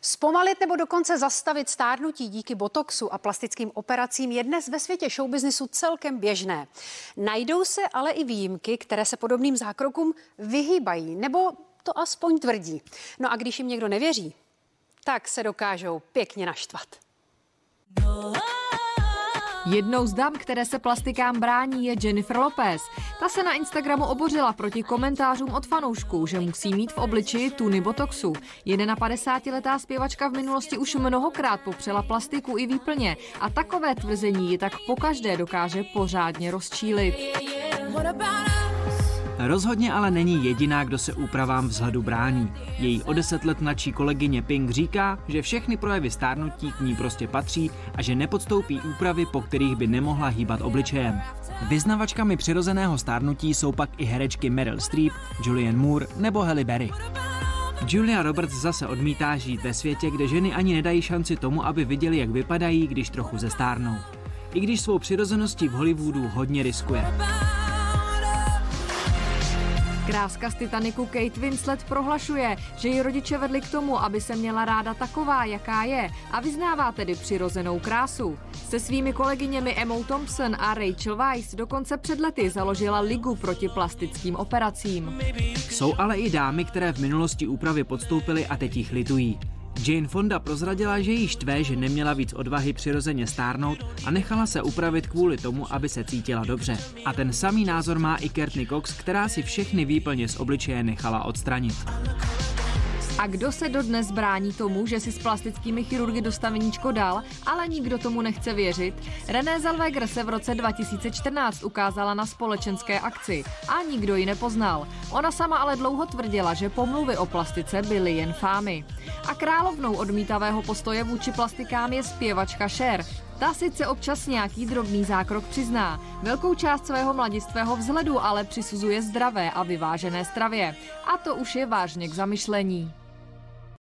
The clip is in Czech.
Zpomalit nebo dokonce zastavit stárnutí díky botoxu a plastickým operacím je dnes ve světě showbiznisu celkem běžné. Najdou se ale i výjimky, které se podobným zákrokům vyhýbají, nebo to aspoň tvrdí. No a když jim někdo nevěří, tak se dokážou pěkně naštvat. Jednou z dam, které se plastikám brání, je Jennifer Lopez. Ta se na Instagramu obořila proti komentářům od fanoušků, že musí mít v obličeji tuny botoxu. 51-letá zpěvačka v minulosti už mnohokrát popřela plastiku i výplně a takové tvrzení ji tak pokaždé dokáže pořádně rozčílit. Rozhodně ale není jediná, kdo se úpravám vzhledu brání. Její o deset let mladší kolegyně Pink říká, že všechny projevy stárnutí k ní prostě patří a že nepodstoupí úpravy, po kterých by nemohla hýbat obličejem. Vyznavačkami přirozeného stárnutí jsou pak i herečky Meryl Streep, Julianne Moore nebo Halle Berry. Julia Roberts zase odmítá žít ve světě, kde ženy ani nedají šanci tomu, aby viděli, jak vypadají, když trochu zestárnou. I když svou přirozeností v Hollywoodu hodně riskuje. Kráska z Titaniku Kate Winslet prohlašuje, že ji rodiče vedli k tomu, aby se měla ráda taková, jaká je a vyznává tedy přirozenou krásu. Se svými kolegyněmi Emma Thompson a Rachel Weisz dokonce před lety založila ligu proti plastickým operacím. Jsou ale i dámy, které v minulosti úpravy podstoupily a teď jich litují. Jane Fonda prozradila, že jí štve, že neměla víc odvahy přirozeně stárnout a nechala se upravit kvůli tomu, aby se cítila dobře. A ten samý názor má i Courtney Cox, která si všechny výplně z obličeje nechala odstranit. A kdo se dodnes brání tomu, že si s plastickými chirurgy dostaveníčko dal, ale nikdo tomu nechce věřit? René Zellweger se v roce 2014 ukázala na společenské akci a nikdo ji nepoznal. Ona sama ale dlouho tvrdila, že pomluvy o plastice byly jen fámy. A královnou odmítavého postoje vůči plastikám je zpěvačka Cher. Ta sice občas nějaký drobný zákrok přizná. Velkou část svého mladistvého vzhledu ale přisuzuje zdravé a vyvážené stravě. A to už je vážně k zamyšlení.